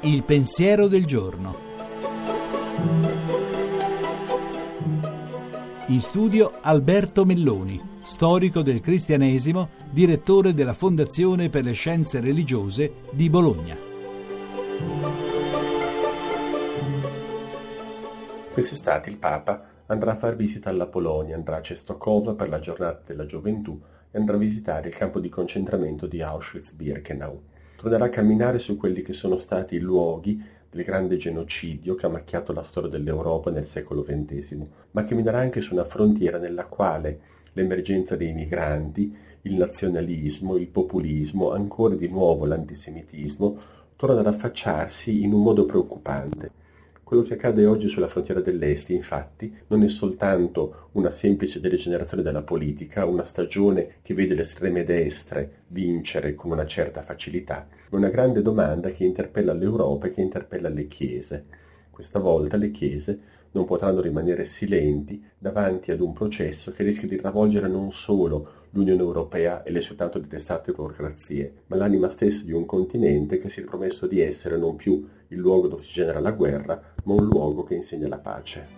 Il pensiero del giorno. In studio Alberto Melloni, storico del cristianesimo, direttore della Fondazione per le Scienze Religiose di Bologna. Quest'estate il Papa andrà a far visita alla Polonia, andrà a Cestokova per la giornata della gioventù e andrà a visitare il campo di concentramento di Auschwitz-Birkenau tornerà a camminare su quelli che sono stati i luoghi del grande genocidio che ha macchiato la storia dell'Europa nel secolo XX, ma camminerà anche su una frontiera nella quale l'emergenza dei migranti, il nazionalismo, il populismo, ancora di nuovo l'antisemitismo, tornano ad affacciarsi in un modo preoccupante. Quello che accade oggi sulla frontiera dell'Est, infatti, non è soltanto una semplice degenerazione della politica, una stagione che vede le estreme destre vincere con una certa facilità, ma una grande domanda che interpella l'Europa e che interpella le Chiese. Questa volta le Chiese non potranno rimanere silenti davanti ad un processo che rischia di travolgere non solo l'Unione Europea e le sue tanto detestate burocrazie, ma l'anima stessa di un continente che si è promesso di essere non più il luogo dove si genera la guerra, ma un luogo che insegna la pace.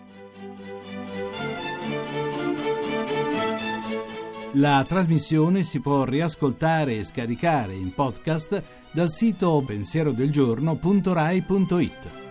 La trasmissione si può riascoltare e scaricare in podcast dal sito pensierodelgiorno.rai.it.